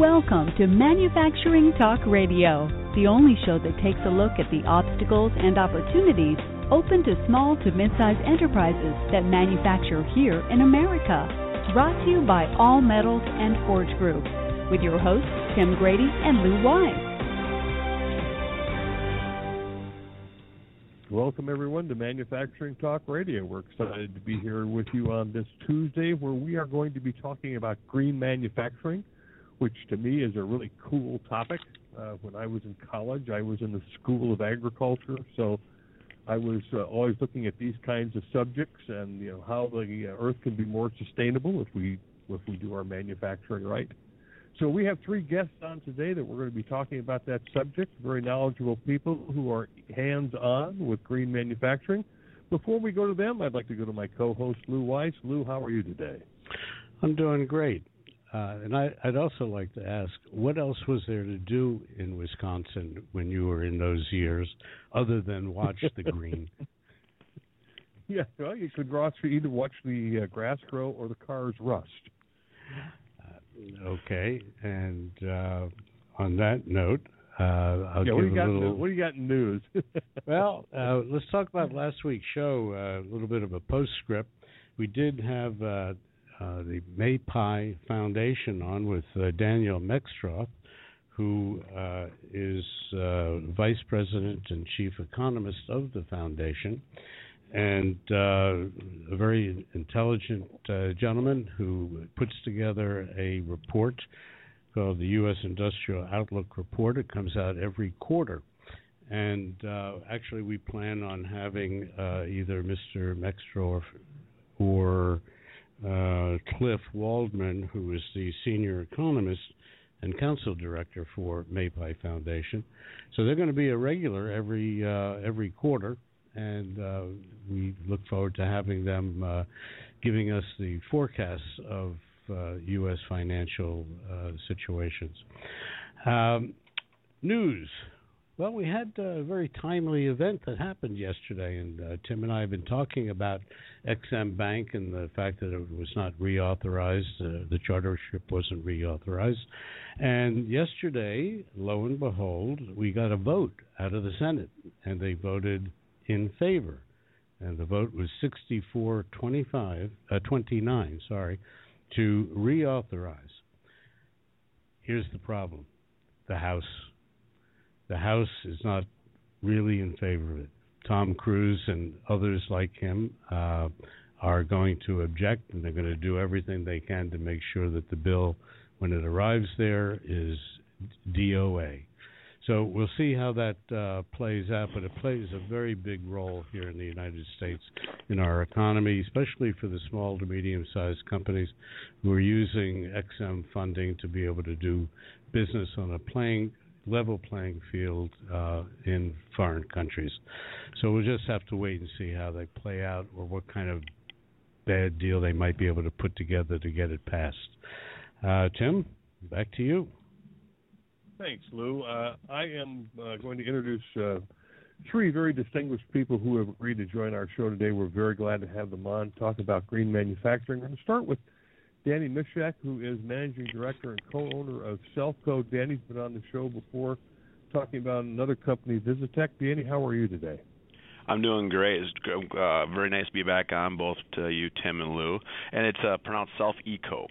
welcome to Manufacturing Talk Radio, the only show that takes a look at the obstacles and opportunities open to small to mid-sized enterprises that manufacture here in America. Brought to you by All Metals and Forge Group, with your hosts Tim Grady and Lou Weiss. Welcome, everyone, to Manufacturing Talk Radio. We're excited to be here with you on this Tuesday where we are going to be talking about green manufacturing, which to me is a really cool topic. Uh, when I was in college, I was in the School of Agriculture, so I was uh, always looking at these kinds of subjects and you know how the uh, earth can be more sustainable if we if we do our manufacturing right. So we have three guests on today that we're going to be talking about that subject. Very knowledgeable people who are hands-on with green manufacturing. Before we go to them, I'd like to go to my co-host Lou Weiss. Lou, how are you today? I'm doing great. Uh, and I, would also like to ask, what else was there to do in Wisconsin when you were in those years, other than watch the green? yeah, well, you could watch either watch the uh, grass grow or the cars rust. Okay, and uh, on that note, uh, I'll yeah, give what do you a got little. What do you got in news? well, uh, let's talk about last week's show. Uh, a little bit of a postscript. We did have uh, uh, the MAPI Foundation on with Daniel Meckstroth, who is vice president and chief economist of the foundation and uh, a very intelligent uh, gentleman who puts together a report called the U.S. Industrial Outlook Report. It comes out every quarter. And uh, actually, we plan on having uh, either Mr. Meckstroth or uh, Cliff Waldman, who is the senior economist and council director for MAPI Foundation. So they're going to be a regular every uh, every quarter and uh, we look forward to having them uh, giving us the forecasts of uh, U.S. financial uh, situations. Um, news. Well, we had a very timely event that happened yesterday, and uh, Tim and I have been talking about Ex-Im Bank and the fact that it was not reauthorized, uh, the chartership wasn't reauthorized. And yesterday, lo and behold, we got a vote out of the Senate, and they voted in favor, and the vote was 64 25, uh, 29, sorry, to reauthorize. Here's the problem the House. The House is not really in favor of it. Tom Cruise and others like him uh, are going to object, and they're going to do everything they can to make sure that the bill, when it arrives there, is DOA. So we'll see how that uh, plays out, but it plays a very big role here in the United States in our economy, especially for the small to medium sized companies who are using Ex-Im funding to be able to do business on a playing level playing field uh, in foreign countries. So we'll just have to wait and see how they play out or what kind of bad deal they might be able to put together to get it passed. Uh, Tim, back to you. Thanks, Lou. Uh, I am uh, going to introduce uh, three very distinguished people who have agreed to join our show today. We're very glad to have them on, talk about green manufacturing. I'm going to start with Danny Mishak, who is managing director and co-owner of Selfco. Danny's been on the show before, talking about another company, Visitech. Danny, how are you today? I'm doing great. It's uh, very nice to be back on, both to you, Tim and Lou. And it's uh, pronounced Self Eco.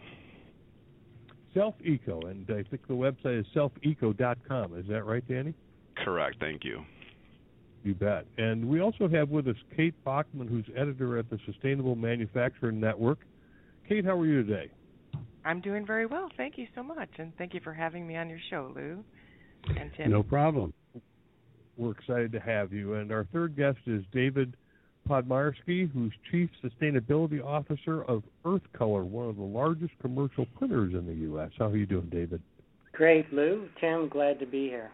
Self Eco, and I think the website is selfeco.com. Is that right, Danny? Correct. Thank you. You bet. And we also have with us Kate Bachman, who's editor at the Sustainable Manufacturing Network. Kate, how are you today? I'm doing very well. Thank you so much, and thank you for having me on your show, Lou and Tim. No problem. We're excited to have you. And our third guest is David Podmarsky, who's Chief Sustainability Officer of Earth Color, one of the largest commercial printers in the U.S. How are you doing, David? Great, Lou. Tim, glad to be here.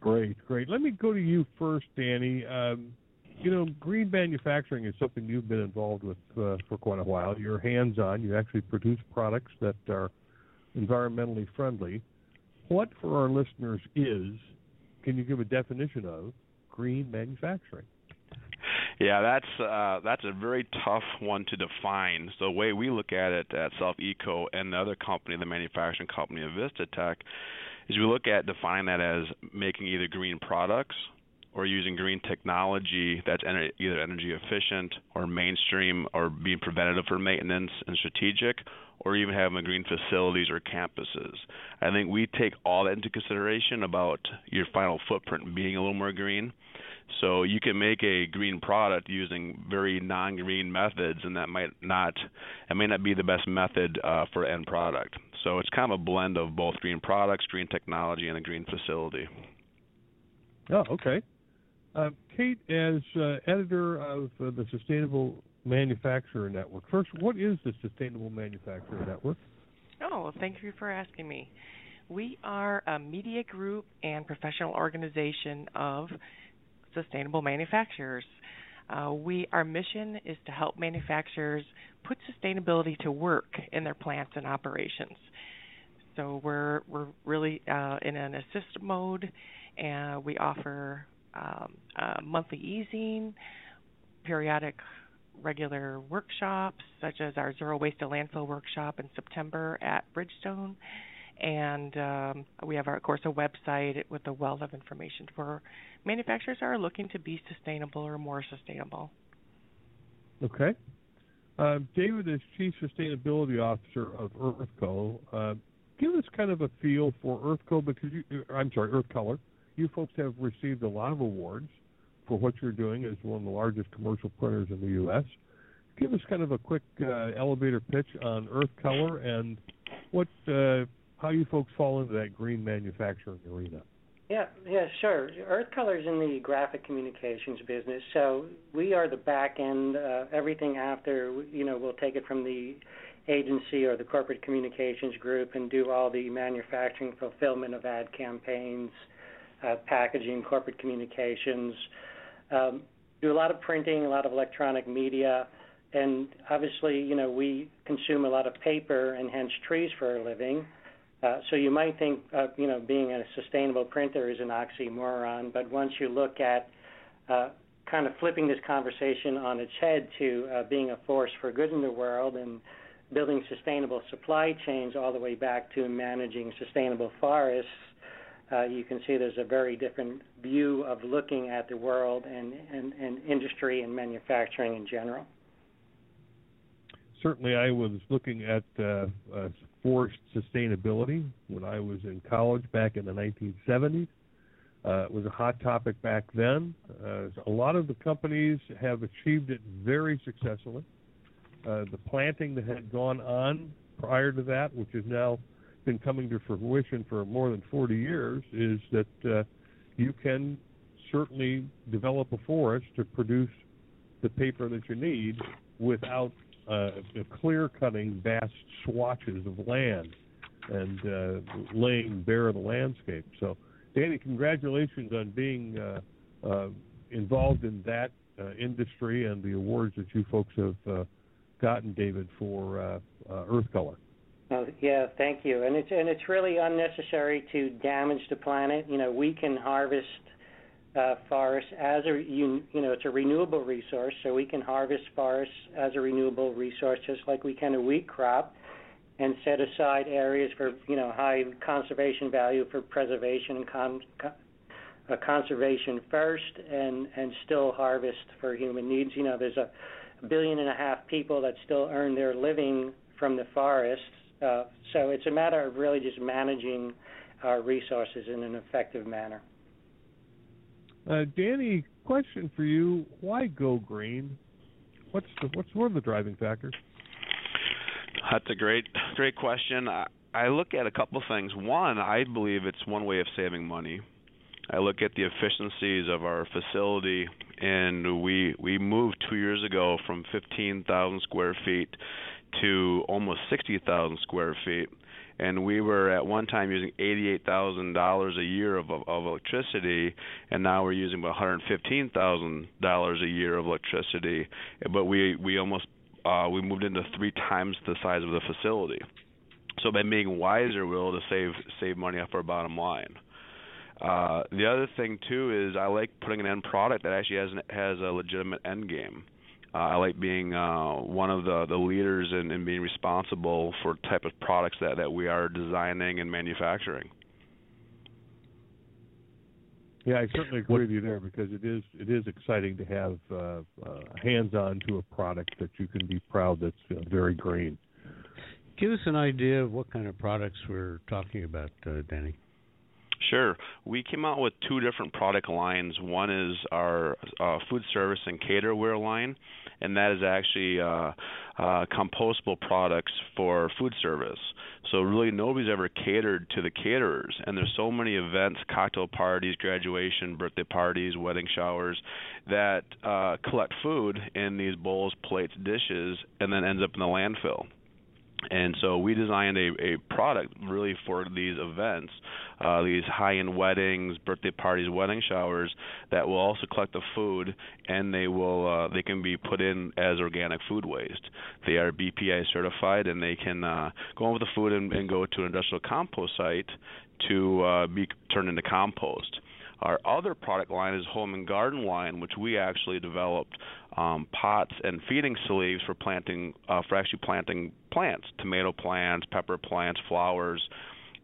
Great, great. Let me go to you first, Danny. Um, you know, green manufacturing is something you've been involved with uh, for quite a while. You're hands on, you actually produce products that are environmentally friendly. What, for our listeners, is, can you give a definition of green manufacturing? Yeah, that's uh, that's a very tough one to define. So the way we look at it at Self Eco and the other company, the manufacturing company of Vista Tech, is we look at defining that as making either green products or using green technology that's ener- either energy efficient or mainstream or being preventative for maintenance and strategic or even having green facilities or campuses. I think we take all that into consideration about your final footprint being a little more green. So you can make a green product using very non-green methods, and that might not, it may not be the best method uh, for end product. So it's kind of a blend of both green products, green technology, and a green facility. Oh, okay. Uh, Kate, as uh, editor of uh, the Sustainable Manufacturer Network, first, what is the Sustainable Manufacturer Network? Oh, thank you for asking me. We are a media group and professional organization of sustainable manufacturers. Uh, we our mission is to help manufacturers put sustainability to work in their plants and operations. So we're we're really uh, in an assist mode, and we offer um, uh, monthly e-zine, periodic regular workshops, such as our Zero Waste to Landfill workshop in September at Bridgestone. And um, we have, our, of course, a website with a wealth of information for manufacturers that are looking to be sustainable or more sustainable. Okay. Uh, David is Chief Sustainability Officer of EarthCo. Uh, give us kind of a feel for EarthCo because you, I'm sorry, Earth Color you folks have received a lot of awards for what you're doing as one of the largest commercial printers in the U.S. Give us kind of a quick uh, elevator pitch on Earth Color and what uh, how you folks fall into that green manufacturing arena. Yeah, yeah, sure. Earth Color's in the graphic communications business, so we are the back end. Uh, everything after, you know, we'll take it from the agency or the corporate communications group and do all the manufacturing fulfillment of ad campaigns, uh, packaging, corporate communications. Um, do a lot of printing, a lot of electronic media, and obviously, you know, we consume a lot of paper and hence trees for a living. Uh, so you might think, uh, you know, being a sustainable printer is an oxymoron, but once you look at uh, kind of flipping this conversation on its head to uh, being a force for good in the world and building sustainable supply chains all the way back to managing sustainable forests, uh, you can see there's a very different view of looking at the world and, and, and industry and manufacturing in general. Certainly, I was looking at uh, uh, forest sustainability when I was in college back in the 1970s. Uh, it was a hot topic back then. Uh, a lot of the companies have achieved it very successfully. Uh, the planting that had gone on prior to that, which is now been coming to fruition for more than 40 years is that uh, you can certainly develop a forest to produce the paper that you need without uh, clear cutting vast swatches of land and uh, laying bare the landscape. So, Danny, congratulations on being uh, uh, involved in that uh, industry and the awards that you folks have gotten, David, for Earth Color. Oh, yeah, thank you. And it's and it's really unnecessary to damage the planet. You know, we can harvest uh, forests as a you, you know it's a renewable resource, so we can harvest forests as a renewable resource, just like we can a wheat crop, and set aside areas for you know high conservation value for preservation and con, uh, conservation first, and and still harvest for human needs. You know, there's a billion and a half people that still earn their living from the forests uh, so it's a matter of really just managing our resources in an effective manner. Uh, Danny, question for you: Why go green? What's the, what's one of the driving factors? That's a great great question. I, I look at a couple of things. One, I believe it's one way of saving money. I look at the efficiencies of our facility, and we we moved two years ago from 15,000 square feet to almost 60,000 square feet, and we were at one time using $88,000 a year of, of electricity, and now we're using about $115,000 a year of electricity. But we we almost uh, we moved into three times the size of the facility. So by being wiser, we're able to save save money off our bottom line. Uh, the other thing too is I like putting an end product that actually has an, has a legitimate end game. Uh, I like being uh, one of the, the leaders in, in being responsible for type of products that, that we are designing and manufacturing. Yeah, I certainly agree with you there because it is it is exciting to have uh, uh, hands-on to a product that you can be proud that's uh, very green. Give us an idea of what kind of products we're talking about, uh, Danny. Sure. We came out with two different product lines. One is our uh, food service and caterware line, and that is actually uh, uh, compostable products for food service. So really, nobody's ever catered to the caterers, and there's so many events, cocktail parties, graduation, birthday parties, wedding showers, that uh, collect food in these bowls, plates, dishes, and then ends up in the landfill and so we designed a, a product really for these events, uh, these high-end weddings, birthday parties, wedding showers that will also collect the food, and they will uh, they can be put in as organic food waste. They are BPI certified, and they can uh, go on with the food and, and go to an industrial compost site to uh, be turned into compost. Our other product line is home and garden line, which we actually developed um, pots and feeding sleeves for planting uh, for actually planting plants, tomato plants, pepper plants, flowers,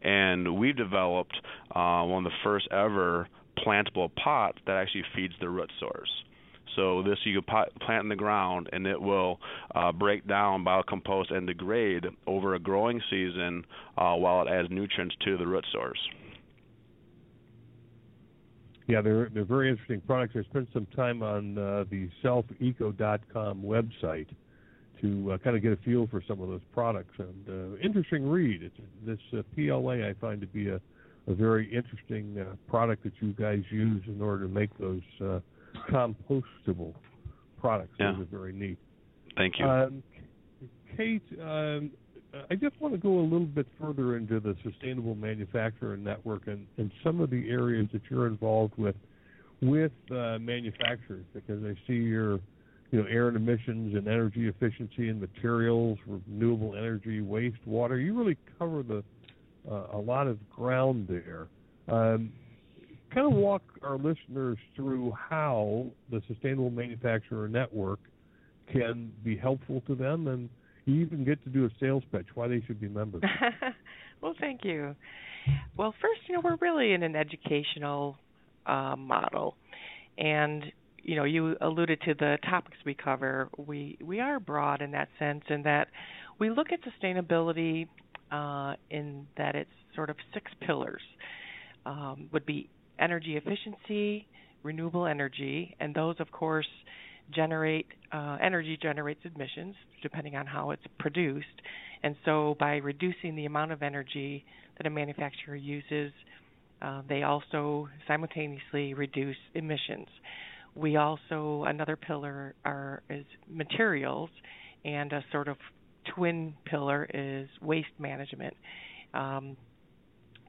and we've developed uh, one of the first ever plantable pots that actually feeds the root source. So this you can plant in the ground, and it will uh, break down, biocompost, and degrade over a growing season uh, while it adds nutrients to the root source. Yeah, they're they're very interesting products. I spent some time on uh, the selfeco.com website to uh, kind of get a feel for some of those products. And uh, interesting read. It's, this uh, PLA I find to be a, a very interesting uh, product that you guys use in order to make those uh, compostable products. Yeah. Those are very neat. Thank you. Um, Kate, um, I just want to go a little bit further into the sustainable manufacturing network and, and some of the areas that you're involved with with uh, manufacturers because I see your you know air and emissions and energy efficiency and materials, renewable energy, wastewater. You really cover the uh, a lot of ground there. Um, kind of walk our listeners through how the sustainable manufacturer network can be helpful to them and you even get to do a sales pitch why they should be members. well, thank you. Well, first, you know, we're really in an educational uh, model, and you know, you alluded to the topics we cover. We we are broad in that sense, in that we look at sustainability uh, in that it's sort of six pillars. Um, would be energy efficiency, renewable energy, and those, of course, generate uh, energy generates emissions depending on how it's produced. And so, by reducing the amount of energy that a manufacturer uses, uh, they also simultaneously reduce emissions. We also another pillar are is materials, and a sort of twin pillar is waste management. Um,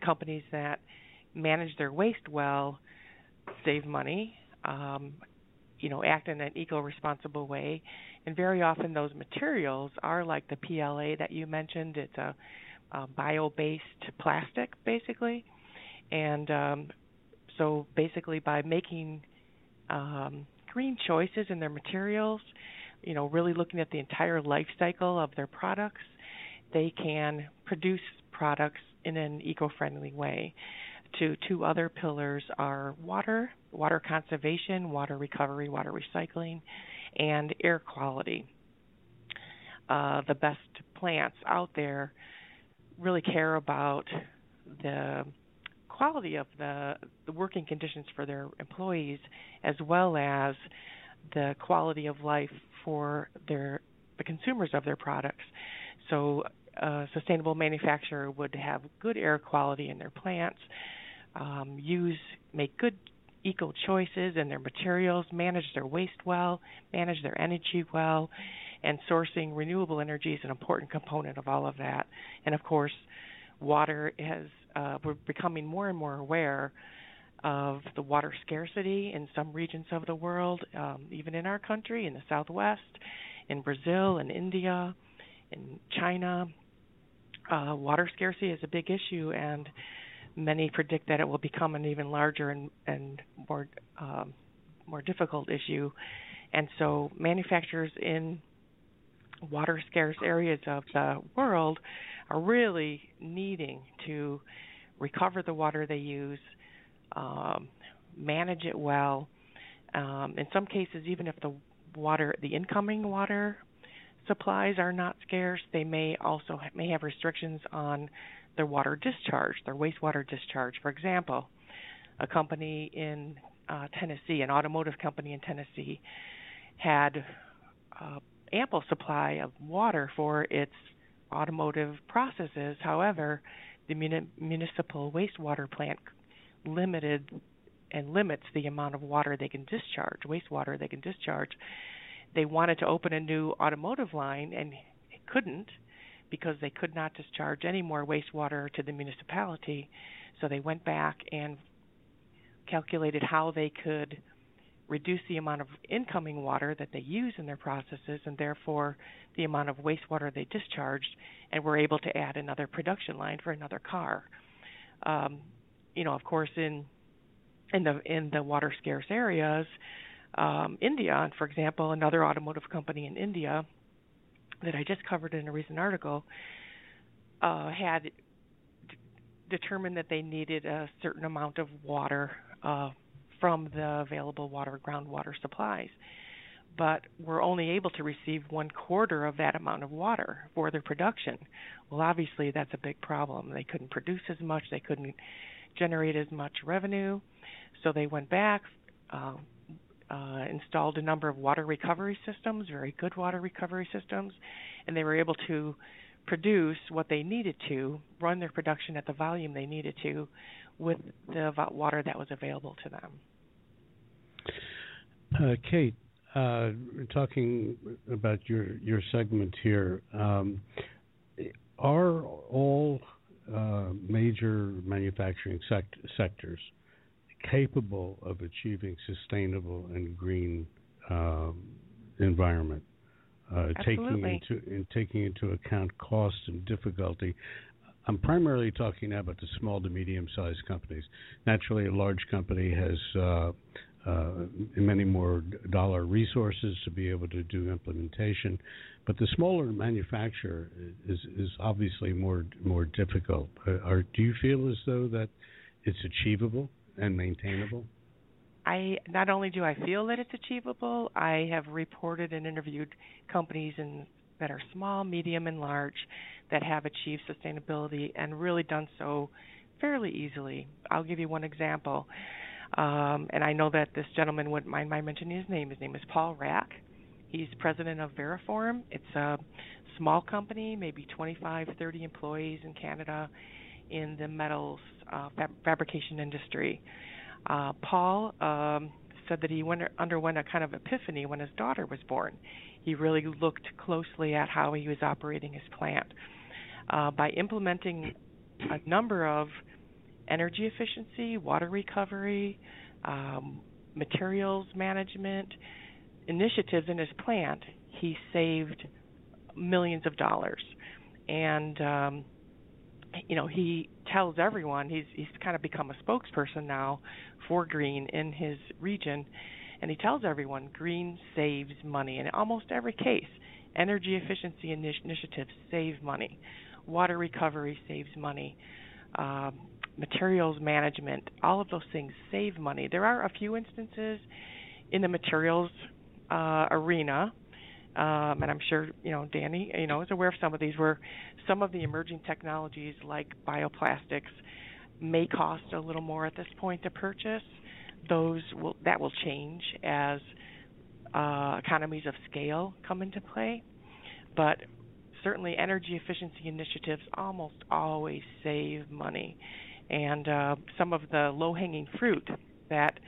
companies that manage their waste well save money, um, you know, act in an eco-responsible way, and very often those materials are like the PLA that you mentioned. It's a, a bio-based plastic, basically, and um, so basically by making um, green choices in their materials, you know, really looking at the entire life cycle of their products, they can produce products in an eco-friendly way. Two two other pillars are water, water conservation, water recovery, water recycling, and air quality. Uh, the best plants out there really care about the quality of the, the working conditions for their employees as well as the quality of life for their the consumers of their products. So a sustainable manufacturer would have good air quality in their plants, um, use make good eco choices in their materials, manage their waste well, manage their energy well, and sourcing renewable energy is an important component of all of that. And of course, water has uh, we're becoming more and more aware of the water scarcity in some regions of the world, um, even in our country, in the Southwest, in Brazil, in India, in China. Uh, water scarcity is a big issue, and many predict that it will become an even larger and, and more um, more difficult issue. And so, manufacturers in water scarce areas of the world are really needing to recover the water they use, um, manage it well. Um, in some cases, even if the water, the incoming water supplies are not scarce, they may also may have restrictions on their water discharge, their wastewater discharge. For example, a company in uh, Tennessee, an automotive company in Tennessee, had uh, ample supply of water for its automotive processes. However, the muni- municipal wastewater plant limited and limits the amount of water they can discharge, wastewater they can discharge. They wanted to open a new automotive line and couldn't because they could not discharge any more wastewater to the municipality. So they went back and calculated how they could reduce the amount of incoming water that they use in their processes and therefore the amount of wastewater they discharged and were able to add another production line for another car. Um, you know, of course in in the in the water scarce areas, um, India, for example, another automotive company in India that I just covered in a recent article, uh, had d- determined that they needed a certain amount of water uh, from the available water groundwater supplies, but were only able to receive one quarter of that amount of water for their production. Well, obviously that's a big problem. They couldn't produce as much. They couldn't generate as much revenue. So they went back, uh, uh, installed a number of water recovery systems, very good water recovery systems, and they were able to produce what they needed to, run their production at the volume they needed to, with the water that was available to them. Uh, Kate, uh, talking about your your segment here, um, are all uh, major manufacturing sect- sectors capable of achieving sustainable and green um, environment, uh, taking into in taking into account cost and difficulty. I'm primarily talking now about the small to medium-sized companies. Naturally, a large company has uh, uh, many more dollar resources to be able to do implementation, but the smaller manufacturer is is obviously more more difficult. Uh, are, do you feel as though that it's achievable? And maintainable? I not only do I feel that it's achievable, I have reported and interviewed companies in, that are small, medium, and large that have achieved sustainability and really done so fairly easily. I'll give you one example, um, and I know that this gentleman wouldn't mind my mentioning his name. His name is Paul Rack. He's president of Variform. It's a small company, maybe 25, 30 employees in Canada in the metals uh, fab- fabrication industry. Uh, Paul um, said that he went, underwent a kind of epiphany when his daughter was born. He really looked closely at how he was operating his plant. Uh, by implementing a number of energy efficiency, water recovery, um, materials management initiatives in his plant, he saved millions of dollars. And um, you know he tells everyone he's he's kind of become a spokesperson now for green in his region and he tells everyone green saves money in almost every case. Energy efficiency initiatives save money. Water recovery saves money. Um, materials management all of those things save money. There are a few instances in the materials uh, arena um, and I'm sure you know Danny, you know, is aware of some of these where some of the emerging technologies like bioplastics may cost a little more at this point to purchase. Those will that will change as uh, economies of scale come into play, but certainly energy efficiency initiatives almost always save money, and uh, some of the low-hanging fruit that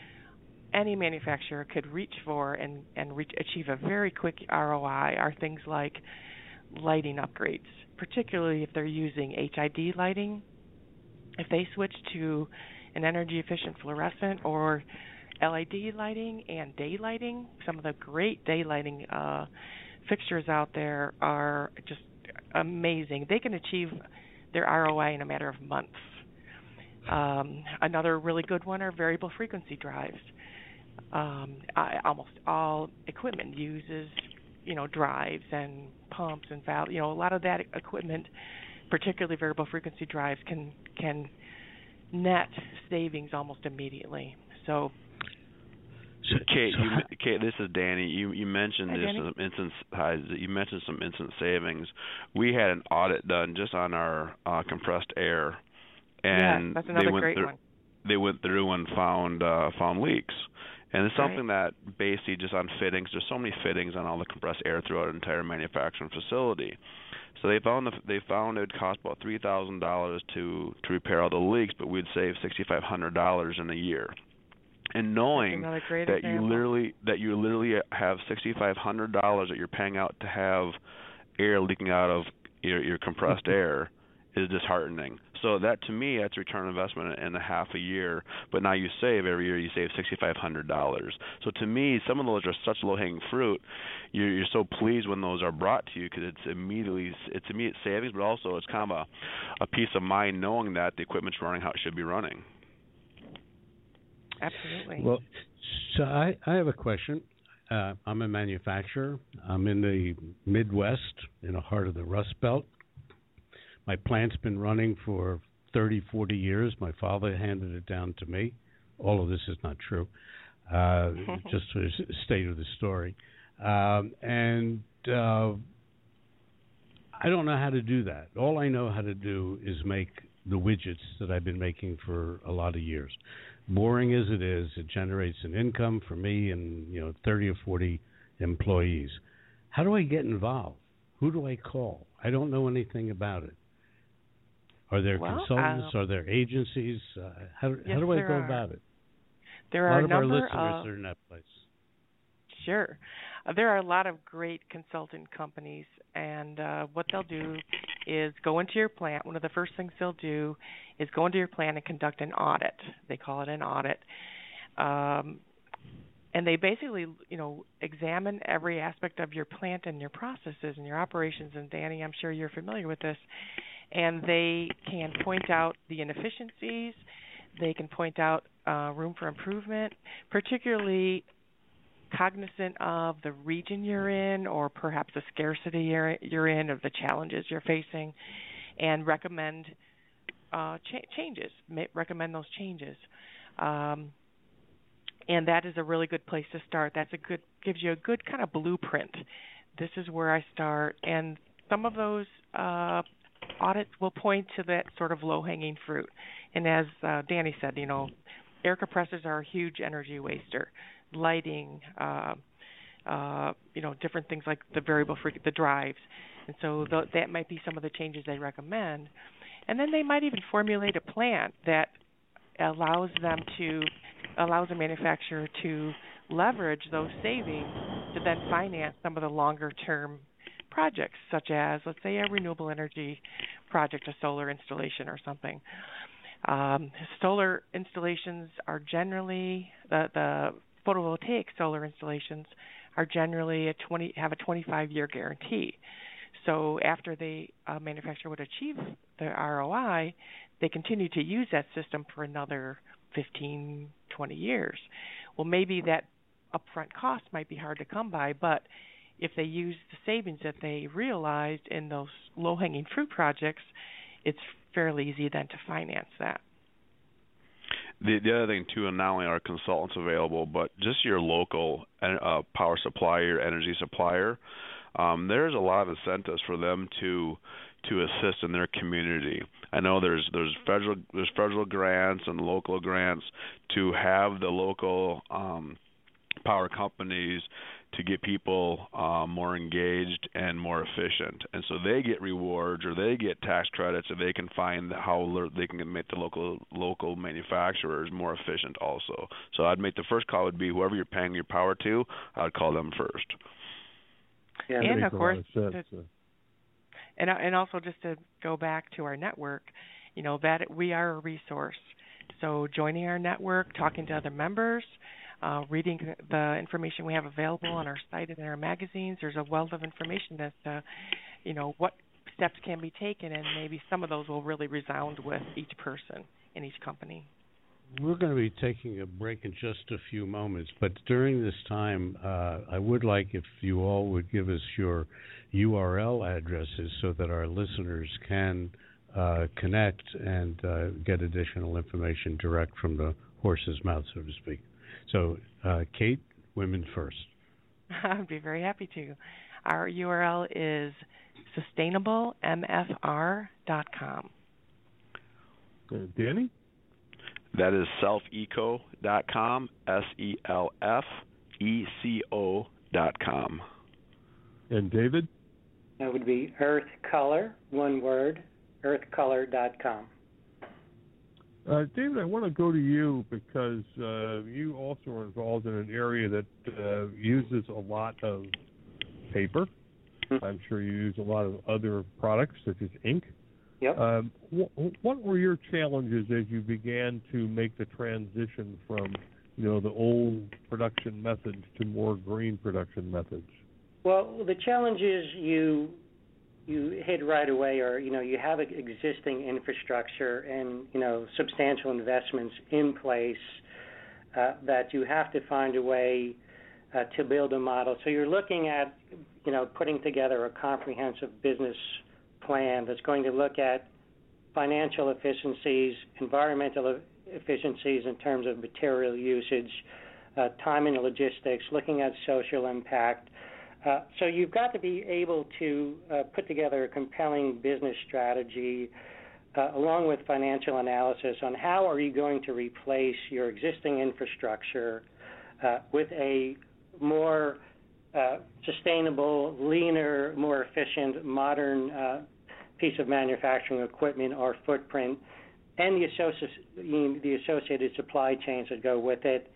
any manufacturer could reach for and and reach, achieve a very quick ROI are things like lighting upgrades, particularly if they're using HID lighting. If they switch to an energy efficient fluorescent or LED lighting and day lighting, some of the great day lighting uh, fixtures out there are just amazing. They can achieve their ROI in a matter of months. Um, another really good one are variable frequency drives. Um, I, almost all equipment uses, you know, drives and pumps and valves. You know, a lot of that equipment, particularly variable frequency drives, can can net savings almost immediately. So so, Kate, so you, Kate, this is Danny. You you mentioned Hi, this some instant hi, you mentioned some instant savings. We had an audit done just on our uh, compressed air, and yeah, that's another they went great through, one. They went through and found uh, found leaks, and it's something right. that basically just on fittings. There's so many fittings on all the compressed air throughout an entire manufacturing facility. So they found the, they found it would cost about three thousand dollars to to repair all the leaks, but we'd save sixty five hundred dollars in a year and knowing that example. you literally that you literally have sixty five hundred dollars that you're paying out to have air leaking out of your, your compressed air is disheartening. So that to me, that's return on investment in a half a year. But now you save every year, you save sixty five hundred dollars. So to me, some of those are such low hanging fruit. You're, you're so pleased when those are brought to you because it's immediately it's immediate savings, but also it's kind of a, a peace of mind knowing that the equipment's running how it should be running. Absolutely. Well, so I, I have a question. Uh, I'm a manufacturer. I'm in the Midwest, in the heart of the Rust Belt. My plant's been running for 30, 40 years. My father handed it down to me. All of this is not true. Uh, just to state of the story. Um, and uh, I don't know how to do that. All I know how to do is make the widgets that I've been making for a lot of years boring as it is, it generates an income for me and you know 30 or 40 employees. How do I get involved? Who do I call? I don't know anything about it. Are there well, consultants? uh, are there agencies? Uh, how, yes, how do I go are. about it? There a are lot a of our listeners of are in that place. Sure. Uh, there are a lot of great consultant companies, and uh, what they'll do is go into your plant. One of the first things they'll do is go into your plant and conduct an audit. They call it an audit. Um, and they basically, you know, examine every aspect of your plant and your processes and your operations. And Danny, I'm sure you're familiar with this. And they can point out the inefficiencies. They can point out uh, room for improvement, particularly cognizant of the region you're in or perhaps the scarcity you're, in or the challenges you're facing and recommend uh, cha- changes recommend those changes um, and that is a really good place to start. That's a good gives you a good kind of blueprint. This is where I start and some of those uh, audits will point to that sort of low hanging fruit. And as uh, Danny said you know air compressors are a huge energy waster. Lighting, uh, uh, you know, different things like the variable frequency, the drives, and so th- that might be some of the changes they recommend. And then they might even formulate a plan that allows them to allows a manufacturer to leverage those savings to then finance some of the longer term projects, such as let's say a renewable energy project, a solar installation or something. Um, solar installations are generally the, the photovoltaic solar installations are generally a 20 have a 25 year guarantee. So after the uh, manufacturer would achieve the ROI, they continue to use that system for another 15, 20 years. Well, maybe that upfront cost might be hard to come by, but if they use the savings that they realized in those low hanging fruit projects, it's fairly easy then to finance that. The, the other thing too, and not only are consultants available, but just your local uh, power supplier, energy supplier. Um, there's a lot of incentives for them to to assist in their community. I know there's there's federal there's federal grants and local grants to have the local um, power companies to get people um, more engaged and more efficient, and so they get rewards or they get tax credits, or they can find how they can make the local local manufacturers more efficient also. So I'd make the first call would be whoever you're paying your power to, I'd call them first. Yeah, and of course, sense, to, and and also just to go back to our network, you know that we are a resource. So joining our network, talking to other members, uh, reading the information we have available on our site and in our magazines. There's a wealth of information as to, you know, what steps can be taken, and maybe some of those will really resound with each person. in each company. We're going to be taking a break in just a few moments, but during this time, uh, I would like if you all would give us your URL addresses so that our listeners can uh, connect and uh, get additional information direct from the horse's mouth, so to speak. So, uh, Kate, women first. I'd be very happy to. Our URL is sustainablemfr.com. Uh, Danny? That is selfeco.com, S E L F E C O dot com. And David? That would be Earth Color, one word, earthcolor.com. Uh, David, I want to go to you because uh, you also are involved in an area that uh, uses a lot of paper. Mm-hmm. I'm sure you use a lot of other products such as ink. Yep. Um, wh- what were your challenges as you began to make the transition from, you know, the old production methods to more green production methods? Well, the challenges you you hit right away are you know you have existing infrastructure and you know substantial investments in place uh, that you have to find a way uh, to build a model. So you're looking at you know putting together a comprehensive business plan that's going to look at financial efficiencies, environmental efficiencies in terms of material usage, uh, time and logistics, looking at social impact. Uh, so you've got to be able to uh, put together a compelling business strategy uh, along with financial analysis on how are you going to replace your existing infrastructure uh, with a more uh, sustainable, leaner, more efficient, modern piece of manufacturing equipment or footprint, and the, the associated supply chains that go with it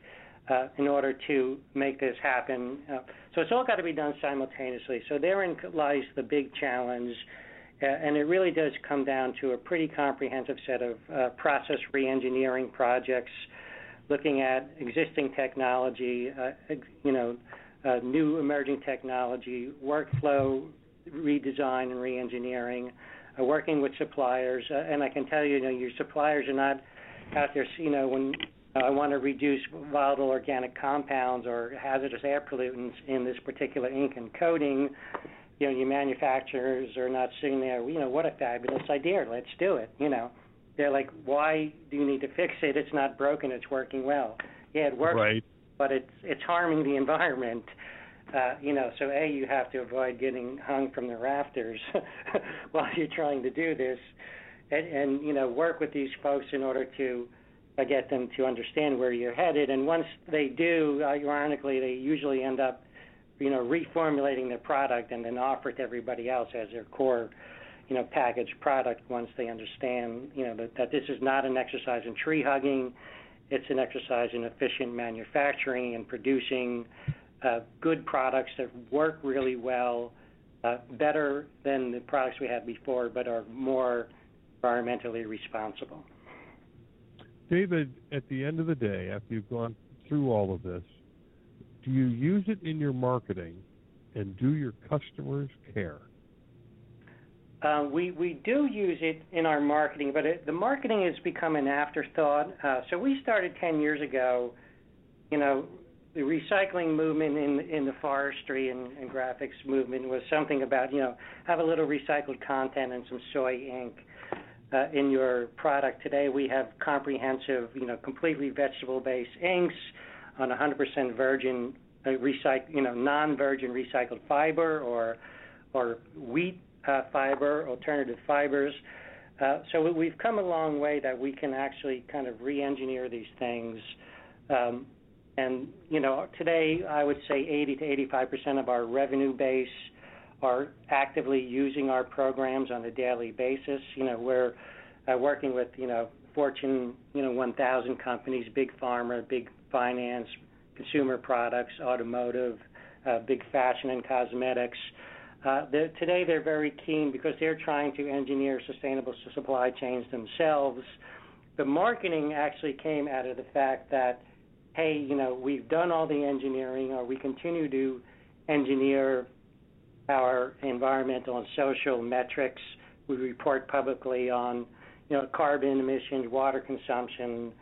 uh, in order to make this happen. Uh, so it's all got to be done simultaneously. So therein lies the big challenge, uh, and it really does come down to a pretty comprehensive set of uh, process reengineering projects, looking at existing technology, uh, you know, uh, new emerging technology, workflow redesign and reengineering, working with suppliers. Uh, and I can tell you, you know, your suppliers are not out there, you know, when I want to reduce volatile organic compounds or hazardous air pollutants in this particular ink and coating. You know, your manufacturers are not sitting there. You know, what a fabulous idea! Let's do it. You know, they're like, why do you need to fix it? It's not broken. It's working well. Yeah, it works, right. but it's it's harming the environment. Uh, you know, so a you have to avoid getting hung from the rafters while you're trying to do this, and, and you know work with these folks in order to uh, get them to understand where you're headed. And once they do, uh, ironically, they usually end up, you know, reformulating their product and then offer it to everybody else as their core, you know, packaged product. Once they understand, you know, that, that this is not an exercise in tree hugging, it's an exercise in efficient manufacturing and producing uh, good products that work really well, uh, better than the products we had before, but are more environmentally responsible. David, at the end of the day, after you've gone through all of this, do you use it in your marketing, and do your customers care? Uh, we we do use it in our marketing, but it, the marketing has become an afterthought. Uh, so we started 10 years ago. You know, the recycling movement in in the forestry and, and graphics movement was something about you know have a little recycled content and some soy ink uh, in your product. Today we have comprehensive, you know, completely vegetable-based inks on 100% virgin, uh, recyc- you know, non-virgin recycled fiber or or wheat uh, fiber, alternative fibers. Uh, so we've come a long way that we can actually kind of re-engineer these things. Um, and you know, today I would say 80 to 85 percent of our revenue base are actively using our programs on a daily basis. You know, we're uh, working with you know Fortune you know 1,000 companies, big pharma, big finance, consumer products, automotive, uh, big fashion and cosmetics. Uh, they're, today they're very keen because they're trying to engineer sustainable supply chains themselves. The marketing actually came out of the fact that, hey, you know, we've done all the engineering, or we continue to engineer our environmental and social metrics. We report publicly on, you know, carbon emissions, water consumption,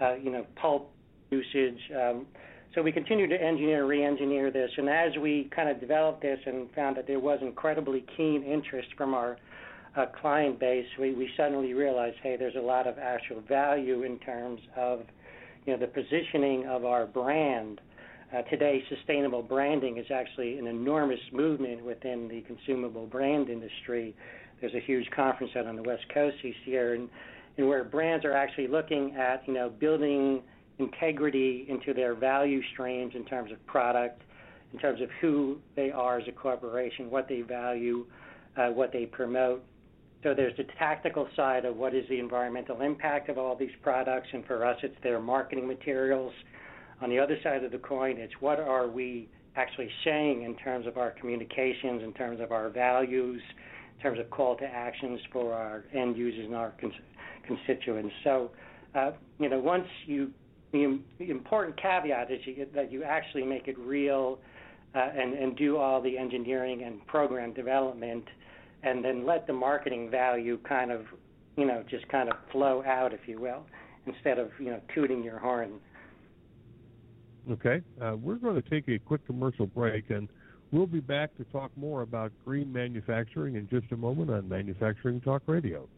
uh, you know, pulp usage. Um, so we continue to engineer, re-engineer this, and as we kind of developed this and found that there was incredibly keen interest from our uh, client base, we, we suddenly realized, hey, there's a lot of actual value in terms of, you know, the positioning of our brand. Uh, today, sustainable branding is actually an enormous movement within the consumable brand industry. There's a huge conference out on the West Coast this year, and, and where brands are actually looking at, you know, building integrity into their value streams in terms of product, in terms of who they are as a corporation, what they value, uh, what they promote. So there's the tactical side of what is the environmental impact of all these products, and for us, it's their marketing materials. On the other side of the coin, it's what are we actually saying in terms of our communications, in terms of our values, in terms of call to actions for our end users and our cons- constituents. So, uh, you know, once you the, important caveat is you, that you actually make it real uh, and, and do all the engineering and program development, and then let the marketing value kind of, you know, just kind of flow out, if you will, instead of you know tooting your horn. Okay, uh, we're going to take a quick commercial break, and we'll be back to talk more about green manufacturing in just a moment on Manufacturing Talk Radio.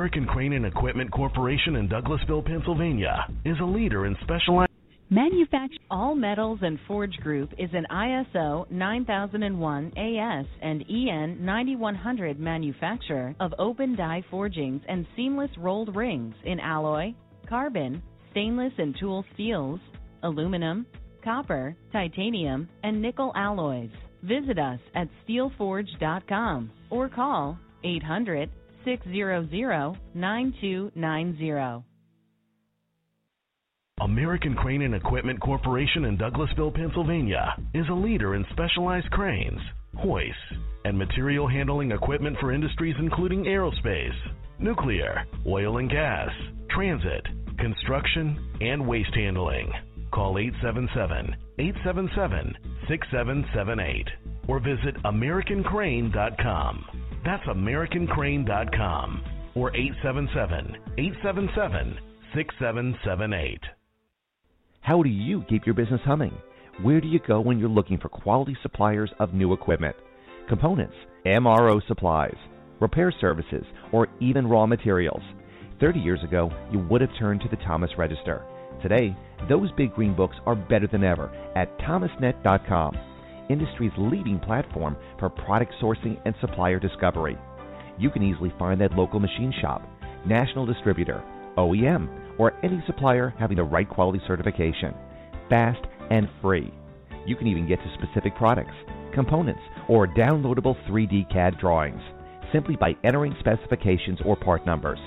American Crane and Equipment Corporation in Douglasville, Pennsylvania is a leader in specialized Manufacture All Metals and Forge Group is an ISO 9001 AS and EN 9100 manufacturer of open die forgings and seamless rolled rings in alloy, carbon, stainless and tool steels, aluminum, copper, titanium, and nickel alloys. Visit us at steelforge.com or call 800 600 9290. American Crane and Equipment Corporation in Douglasville, Pennsylvania is a leader in specialized cranes, hoists, and material handling equipment for industries including aerospace, nuclear, oil and gas, transit, construction, and waste handling. Call 877 877 6778 or visit AmericanCrane.com. That's AmericanCrane.com or 877 877 6778. How do you keep your business humming? Where do you go when you're looking for quality suppliers of new equipment, components, MRO supplies, repair services, or even raw materials? 30 years ago, you would have turned to the Thomas Register. Today, those big green books are better than ever at thomasnet.com industry's leading platform for product sourcing and supplier discovery. You can easily find that local machine shop, national distributor, OEM, or any supplier having the right quality certification. Fast and free. You can even get to specific products, components, or downloadable 3D CAD drawings simply by entering specifications or part numbers.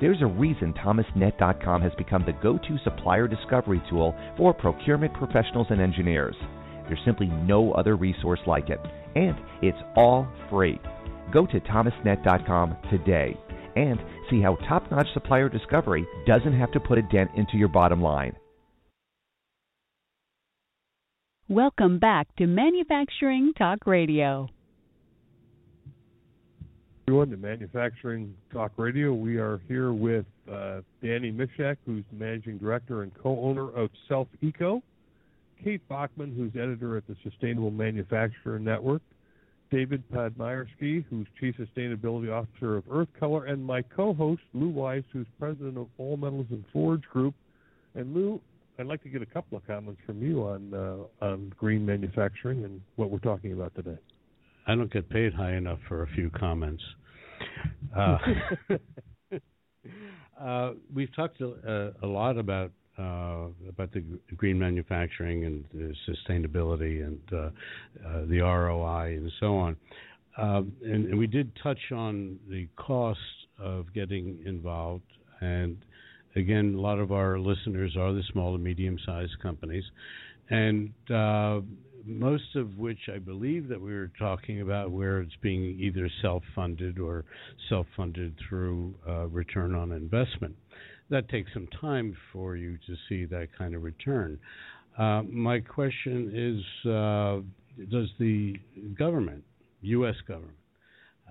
There's a reason ThomasNet.com has become the go to supplier discovery tool for procurement professionals and engineers. There's simply no other resource like it. And it's all free. Go to thomasnet.com today and see how top notch supplier discovery doesn't have to put a dent into your bottom line. Welcome back to Manufacturing Talk Radio. Everyone to Manufacturing Talk Radio. We are here with uh, Danny Mishak, who's managing director and co-owner of Self Eco. Kate Bachman, who's editor at the Sustainable Manufacturer Network, David Podmierski, who's Chief Sustainability Officer of Earth Color, and my co-host Lou Weiss, who's President of All Metals and Forge Group. And Lou, I'd like to get a couple of comments from you on uh, on green manufacturing and what we're talking about today. I don't get paid high enough for a few comments. Uh, uh, we've talked a, a lot about uh, about the green manufacturing and the sustainability and uh, uh, the ROI and so on. Um, and, and, we did touch on the cost of getting involved. And again, a lot of our listeners are the small and medium sized companies. And uh, most of which I believe that we were talking about where it's being either self-funded or self-funded through uh, return on investment. That takes some time for you to see that kind of return. Uh, my question is, uh, does the government, U.S. government,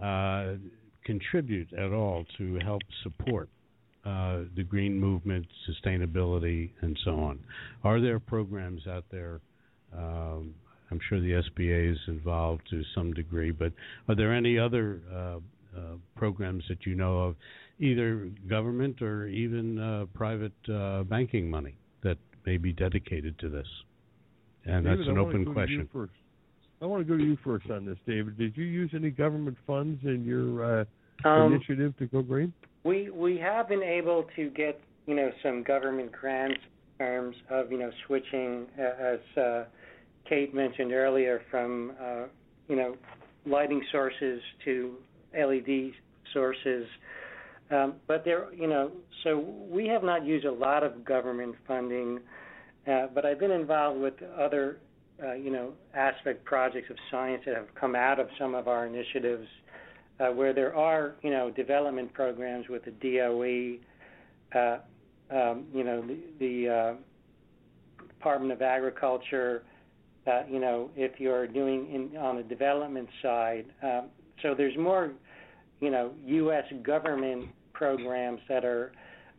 uh, contribute at all to help support uh, the green movement, sustainability, and so on? Are there programs out there? Um, I'm sure the SBA is involved to some degree, but are there any other uh, uh, programs that you know of, either government or even uh, private uh, banking money that may be dedicated to this? And David, that's an open question. I want to go to you first on this, David. Did you use any government funds in your uh, Um, initiative to go green? We we have been able to get you know some government grants in terms of you know switching uh, as uh, Kate mentioned earlier from uh, you know lighting sources to LED sources. Um, but there you know so we have not used a lot of government funding, uh, but I've been involved with other uh, you know aspect projects of science that have come out of some of our initiatives uh, where there are, you know, development programs with the DOE, uh, um, you know, the, the uh, Department of Agriculture, uh, you know, if you're doing in, on the development side. Um, so there's more, you know, U.S. government programs that are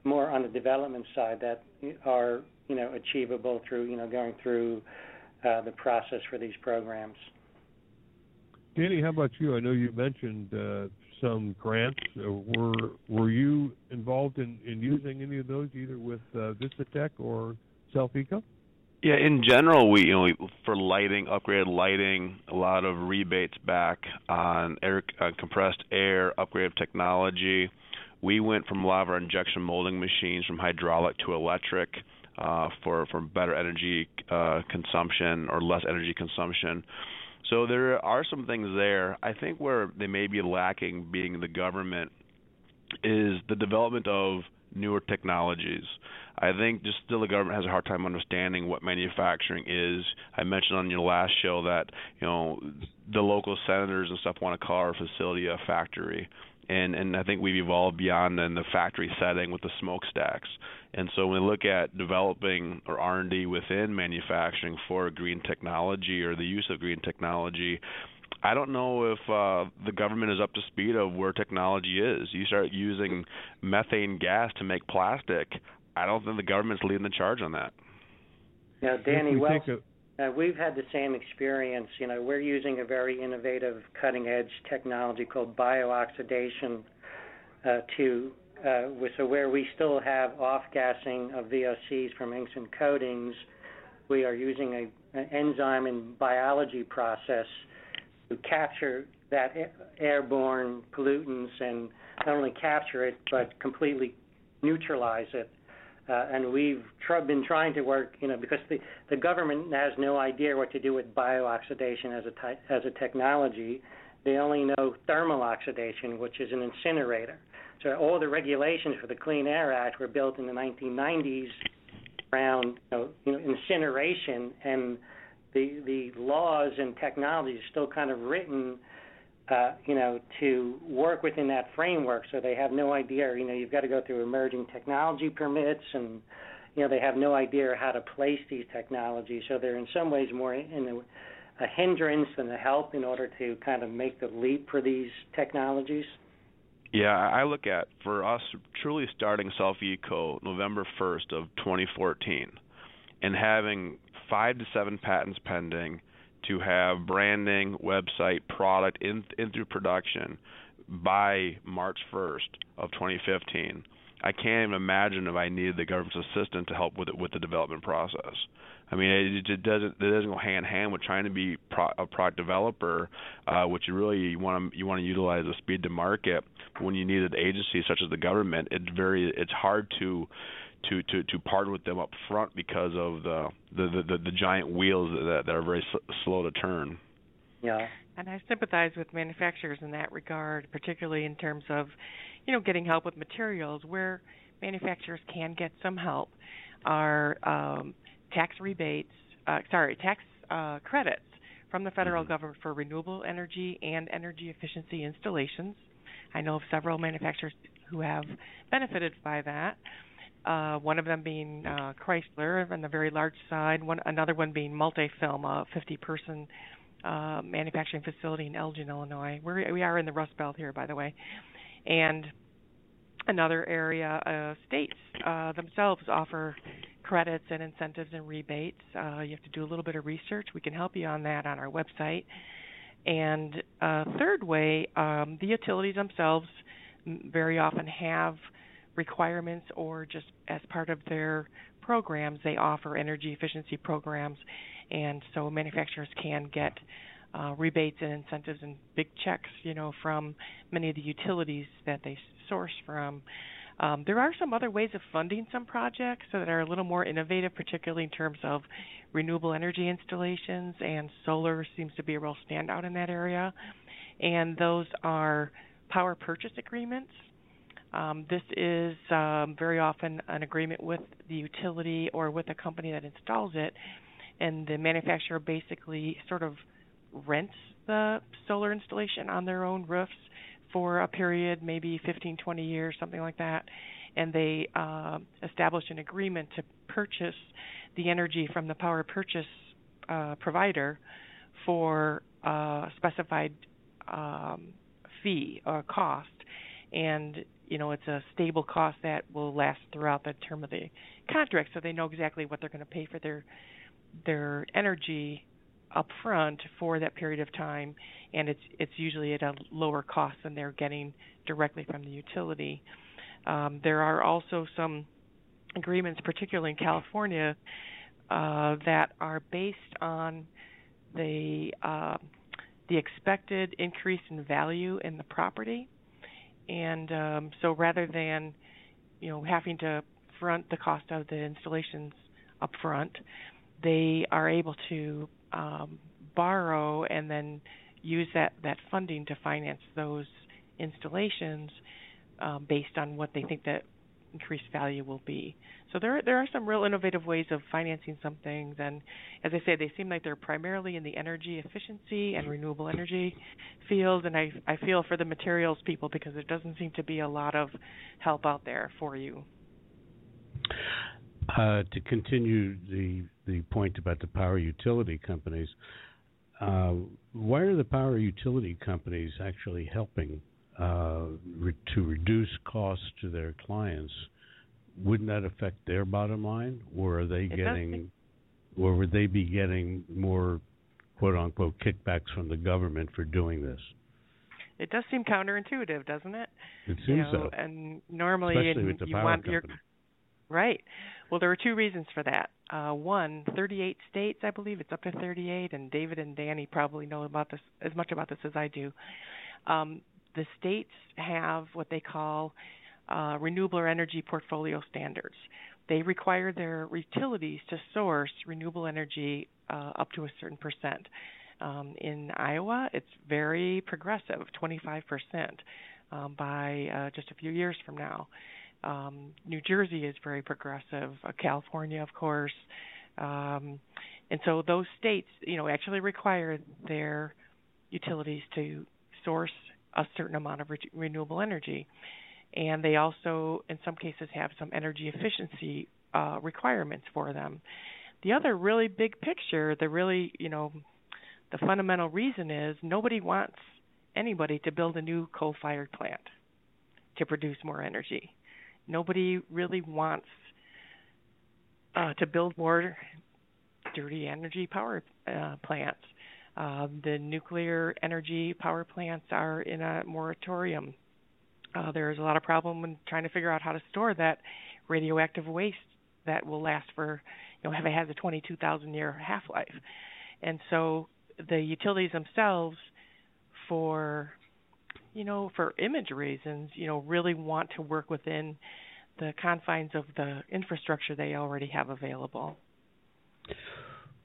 more on the development side that are, you know, achievable through, you know, going through uh, the process for these programs. Danny, how about you? I know you mentioned uh, some grants. Uh, were were you involved in, in using any of those, either with uh, Vistatech or Self Eco? Yeah, in general, we you know for lighting, upgraded lighting, a lot of rebates back on air uh, compressed air, upgrade of technology. We went from a lot of our injection molding machines from hydraulic to electric uh, for for better energy uh, consumption or less energy consumption. So there are some things there. I think where they may be lacking, being the government, is the development of newer technologies. I think just still the government has a hard time understanding what manufacturing is. I mentioned on your last show that you know the local senators and stuff want to call our facility a factory and and I think we've evolved beyond in the factory setting with the smokestacks. And so when we look at developing or R&D within manufacturing for green technology or the use of green technology, I don't know if uh, the government is up to speed of where technology is. You start using methane gas to make plastic. I don't think the government's leading the charge on that. Now, Danny, we well, a- Uh, we've had the same experience. You know, we're using a very innovative, cutting-edge technology called biooxidation uh, to uh, so where we still have off-gassing of VOCs from inks and coatings, we are using a, an enzyme and biology process to capture that airborne pollutants and not only capture it but completely neutralize it uh, and we've tr- been trying to work, you know, because the, the government has no idea what to do with biooxidation as a ty- as a technology. They only know thermal oxidation, which is an incinerator. So all the regulations for the Clean Air Act were built in the 1990s around, you know, you know incineration, and the the laws and technologies are still kind of written uh, you know, to work within that framework. So they have no idea, you know, you've got to go through emerging technology permits and, you know, they have no idea how to place these technologies. So they're in some ways more in a, a hindrance than a help in order to kind of make the leap for these technologies. Yeah, I look at for us truly starting Self Eco November 1st of 2014 and having 5 to 7 patents pending to have branding, website, product in, in through production by March 1st of 2015. I can't even imagine if I needed the government's assistance to help with it with the development process. I mean, it, it doesn't it doesn't go hand in hand with trying to be pro, a product developer, uh, which you really want to you want to utilize the speed to market. But when you need an agency such as the government, it's very it's hard to to to to partner with them up front because of the the the, the giant wheels that that are very sl- slow to turn. Yeah. And I sympathize with manufacturers in that regard, particularly in terms of, you know, getting help with materials. Where manufacturers can get some help are um, tax rebates, uh, sorry, tax uh, credits from the federal mm-hmm. government for renewable energy and energy efficiency installations. I know of several manufacturers who have benefited by that. Uh, one of them being uh, Chrysler on the very large side, one another one being Multifilm, a 50-person uh, manufacturing facility in Elgin, Illinois. We're, we are in the Rust Belt here, by the way, and another area, uh, states uh, themselves offer credits and incentives and rebates. Uh, you have to do a little bit of research. We can help you on that on our website. And uh, third way, um, the utilities themselves very often have requirements or just as part of their programs they offer energy efficiency programs and so manufacturers can get uh, rebates and incentives and big checks you know from many of the utilities that they source from um, there are some other ways of funding some projects that are a little more innovative, particularly in terms of renewable energy installations, and solar seems to be a real standout in that area. And those are power purchase agreements. Um, this is um, very often an agreement with the utility or with the company that installs it, and the manufacturer basically sort of rents the solar installation on their own roofs for a period, maybe 15, 20 years, something like that, and they uh, establish an agreement to purchase the energy from the power purchase uh, provider for a specified um, fee or cost, and you know it's a stable cost that will last throughout the term of the contract, so they know exactly what they're going to pay for their their energy up front for that period of time, and it's it's usually at a lower cost than they're getting directly from the utility. Um, there are also some agreements, particularly in California, uh, that are based on the uh, the expected increase in value in the property, and um, so rather than you know having to front the cost of the installations up front, they are able to um, borrow and then use that, that funding to finance those installations um, based on what they think that increased value will be. So there there are some real innovative ways of financing some things, and as I say, they seem like they're primarily in the energy efficiency and renewable energy field. And I I feel for the materials people because there doesn't seem to be a lot of help out there for you. Uh, to continue the the point about the power utility companies, uh, why are the power utility companies actually helping uh, re- to reduce costs to their clients? Wouldn't that affect their bottom line, or are they it getting, or would they be getting more quote unquote kickbacks from the government for doing this? It does seem counterintuitive, doesn't it? It seems you know, so. And normally, Especially in, with the you want company. your right. Well, there are two reasons for that. Uh, one, 38 states, I believe it's up to 38, and David and Danny probably know about this as much about this as I do. Um, the states have what they call uh, renewable energy portfolio standards. They require their utilities to source renewable energy uh, up to a certain percent. Um, in Iowa, it's very progressive, 25% um, by uh, just a few years from now. Um, New Jersey is very progressive. Uh, California, of course, um, and so those states, you know, actually require their utilities to source a certain amount of re- renewable energy, and they also, in some cases, have some energy efficiency uh, requirements for them. The other really big picture, the really, you know, the fundamental reason is nobody wants anybody to build a new coal-fired plant to produce more energy nobody really wants uh, to build more dirty energy power uh, plants. Uh, the nuclear energy power plants are in a moratorium. Uh, there's a lot of problem in trying to figure out how to store that radioactive waste that will last for, you know, have has a 22,000 year half life, and so the utilities themselves, for you know, for image reasons, you know, really want to work within the confines of the infrastructure they already have available.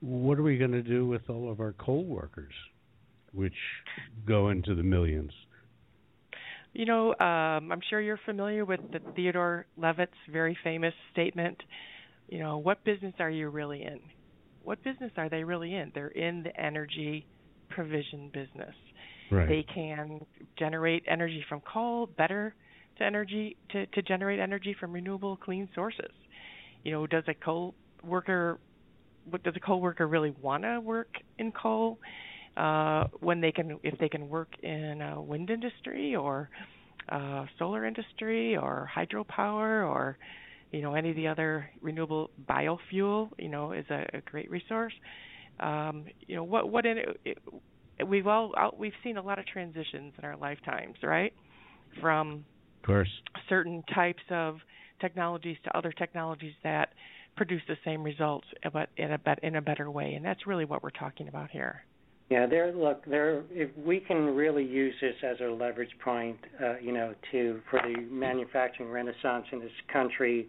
What are we going to do with all of our coal workers, which go into the millions? You know, um, I'm sure you're familiar with the Theodore Levitt's very famous statement. You know, what business are you really in? what business are they really in? They're in the energy provision business. Right. They can generate energy from coal better to energy to, to generate energy from renewable clean sources. You know, does a coal worker what does a coal worker really want to work in coal uh, when they can if they can work in a wind industry or uh, solar industry or hydropower or you know any of the other renewable biofuel you know is a, a great resource. Um, you know what what in it, it, we've all we've seen a lot of transitions in our lifetimes right? From of course. certain types of technologies to other technologies that produce the same results but in a bet in a better way and that's really what we're talking about here yeah, there. Look, there. If we can really use this as a leverage point, uh, you know, to for the manufacturing renaissance in this country,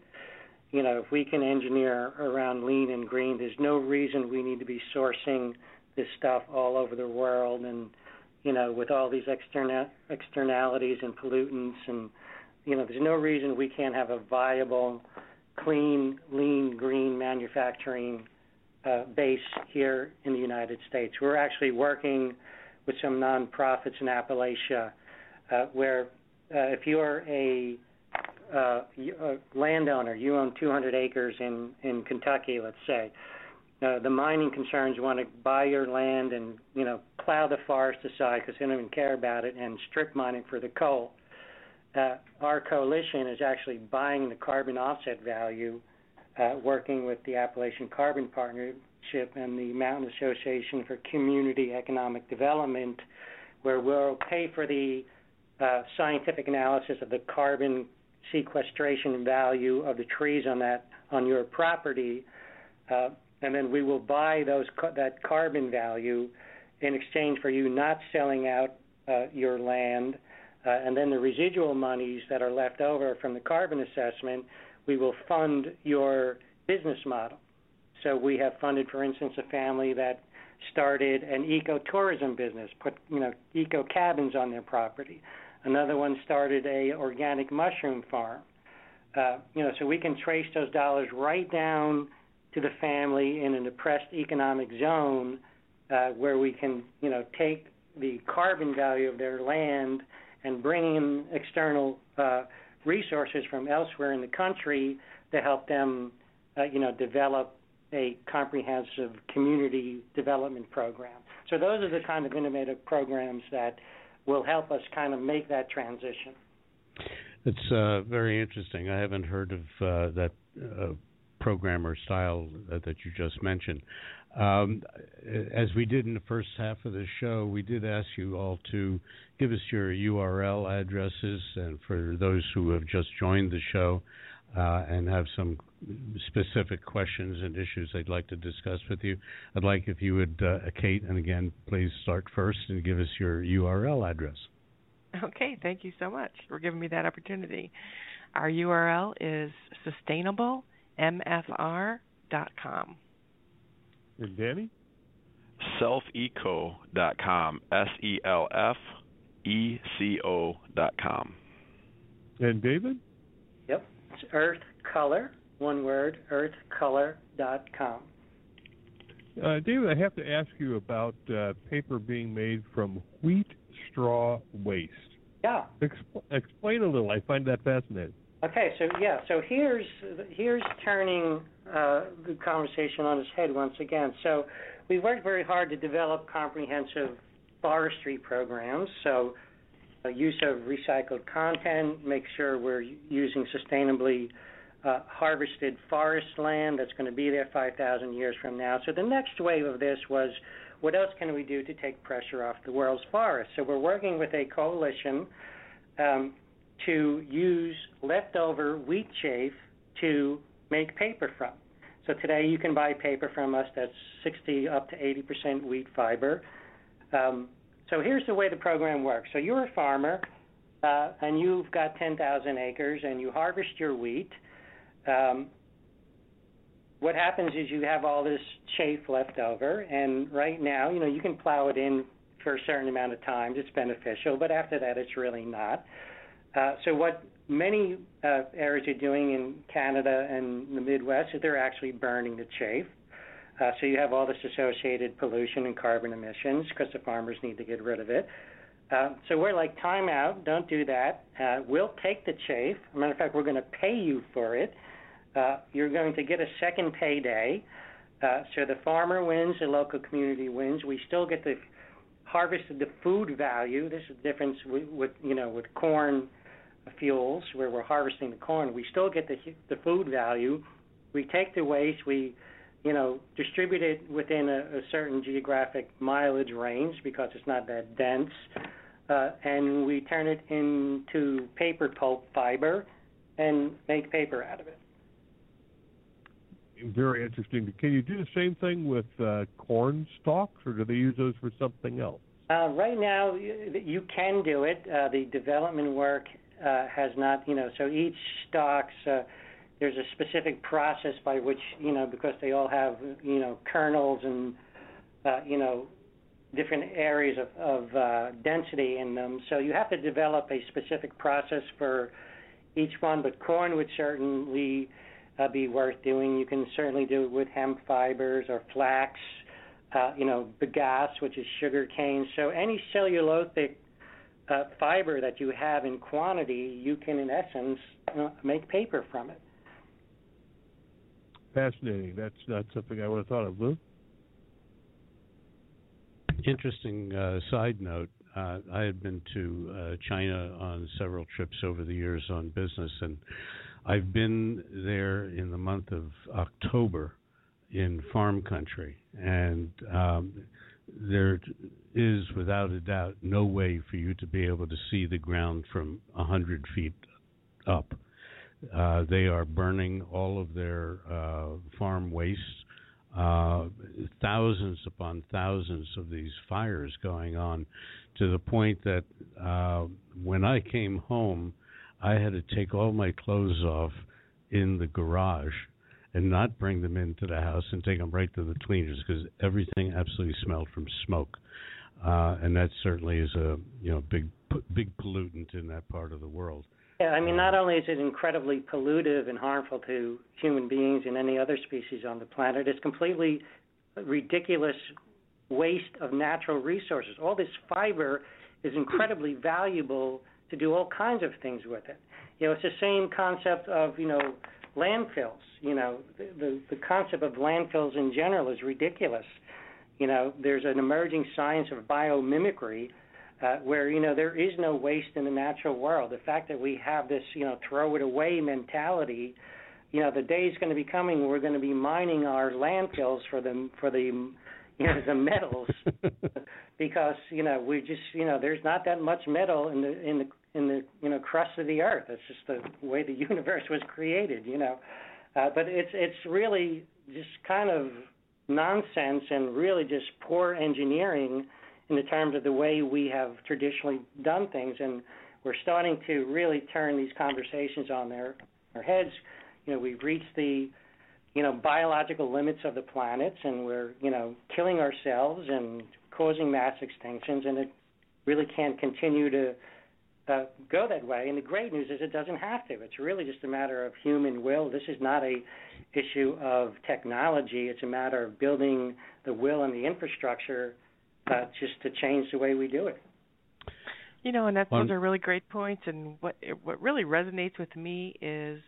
you know, if we can engineer around lean and green, there's no reason we need to be sourcing this stuff all over the world, and you know, with all these external externalities and pollutants, and you know, there's no reason we can't have a viable, clean, lean, green manufacturing uh, base here in the United States. We're actually working with some nonprofits in Appalachia uh, where uh, if you're a, uh, a landowner, you own 200 acres in, in Kentucky, let's say, uh, the mining concerns want to buy your land and you know plow the forest aside because they don't even care about it and strip mine it for the coal. Uh, our coalition is actually buying the carbon offset value uh, working with the Appalachian Carbon Partnership and the Mountain Association for Community Economic Development, where we'll pay for the uh, scientific analysis of the carbon sequestration value of the trees on that on your property, uh, and then we will buy those that carbon value in exchange for you not selling out uh, your land, and then the residual monies that are left over from the carbon assessment we will fund your business model. So we have funded, for instance, a family that started an ecotourism business, put you know eco cabins on their property. Another one started a organic mushroom farm. Uh, you know, so we can trace those dollars right down to the family in a depressed economic zone uh, where we can you know take the carbon value of their land and bringing in external uh, resources from elsewhere in the country to help them, uh, you know, develop a comprehensive community development program. So those are the kind of innovative programs that will help us kind of make that transition. It's uh, very interesting. I haven't heard of uh, that uh, program or style that, that you just mentioned. Um, as we did in the first half of the show, we did ask you all to give us your URL addresses, and for those who have just joined the show uh, and have some specific questions and issues they'd like to discuss with you, I'd like if you would, uh, Kate, and again, please start first and give us your URL address. Okay, thank you so much for giving me that opportunity. Our URL is sustainablemfr.com. And Danny? Selfeco.com. S E L F E C O.com. And David? Yep. It's Earth Color, one word, earthcolor.com. Uh, David, I have to ask you about uh, paper being made from wheat straw waste. Yeah. Expl- explain a little. I find that fascinating. Okay, so yeah, so here's here's turning uh, the conversation on its head once again. So we worked very hard to develop comprehensive forestry programs. So uh, use of recycled content, make sure we're using sustainably uh, harvested forest land that's going to be there 5,000 years from now. So the next wave of this was what else can we do to take pressure off the world's forests? So we're working with a coalition um, to use leftover wheat chaff to make paper from. So today you can buy paper from us that's 60 up to 80% wheat fiber. Um, so here's the way the program works. So you're a farmer uh, and you've got 10,000 acres and you harvest your wheat. Um, what happens is you have all this chaff left over, and right now, you know, you can plow it in for a certain amount of times. It's beneficial, but after that, it's really not. Uh, so what many uh, areas are doing in Canada and the Midwest is they're actually burning the chaff. Uh, so you have all this associated pollution and carbon emissions because the farmers need to get rid of it. Uh, so we're like, time out, don't do that. Uh, we'll take the chafe. As a matter of fact, we're going to pay you for it. Uh, you're going to get a second payday. Uh, so the farmer wins, the local community wins. We still get the harvested the food value. This is the difference with, with you know with corn fuels where we're harvesting the corn. We still get the the food value. We take the waste. We you know distribute it within a, a certain geographic mileage range because it's not that dense. Uh, and we turn it into paper pulp fiber and make paper out of it. Very interesting. Can you do the same thing with uh, corn stalks, or do they use those for something else? Uh, right now, you can do it. Uh, the development work uh, has not, you know, so each stalks, uh, there's a specific process by which, you know, because they all have, you know, kernels and, uh, you know, different areas of, of uh, density in them. So you have to develop a specific process for each one. But corn would certainly uh, be worth doing. You can certainly do it with hemp fibers or flax, uh, you know, bagasse, which is sugar cane. So any cellulosic uh, fiber that you have in quantity, you can, in essence, uh, make paper from it. Fascinating. That's not something I would have thought of, Lou. Interesting uh, side note. Uh, I had been to uh, China on several trips over the years on business, and I've been there in the month of October in farm country, and um, there is, without a doubt, no way for you to be able to see the ground from a hundred feet up. Uh, they are burning all of their uh, farm waste. Uh, thousands upon thousands of these fires going on, to the point that uh, when I came home, I had to take all my clothes off in the garage and not bring them into the house and take them right to the cleaners because everything absolutely smelled from smoke. Uh, and that certainly is a you know big big pollutant in that part of the world. Yeah, I mean, not only is it incredibly pollutive and harmful to human beings and any other species on the planet, it's completely ridiculous waste of natural resources. All this fiber is incredibly valuable to do all kinds of things with it. You know, it's the same concept of you know landfills. You know, the the, the concept of landfills in general is ridiculous. You know, there's an emerging science of biomimicry. Uh, where you know there is no waste in the natural world. The fact that we have this you know throw it away mentality, you know the day is going to be coming. Where we're going to be mining our landfills for the for the you know the metals because you know we just you know there's not that much metal in the in the in the you know crust of the earth. It's just the way the universe was created, you know. Uh, but it's it's really just kind of nonsense and really just poor engineering in the terms of the way we have traditionally done things, and we're starting to really turn these conversations on their their heads. You know, we've reached the you know biological limits of the planets, and we're you know killing ourselves and causing mass extinctions, and it really can't continue to uh, go that way. And the great news is it doesn't have to. It's really just a matter of human will. This is not a issue of technology. It's a matter of building the will and the infrastructure uh, just to change the way we do it. You know, and that's those are really great points. And what what really resonates with me is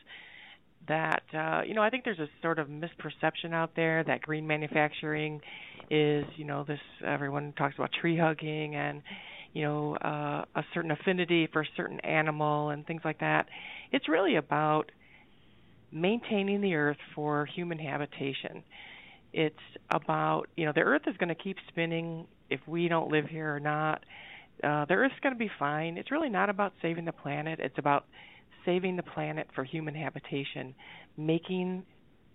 that uh, you know I think there's a sort of misperception out there that green manufacturing is you know this everyone talks about tree hugging and you know uh, a certain affinity for a certain animal and things like that. It's really about maintaining the earth for human habitation. It's about you know the earth is going to keep spinning if we don't live here or not. Uh, the earth's going to be fine. It's really not about saving the planet. It's about saving the planet for human habitation, making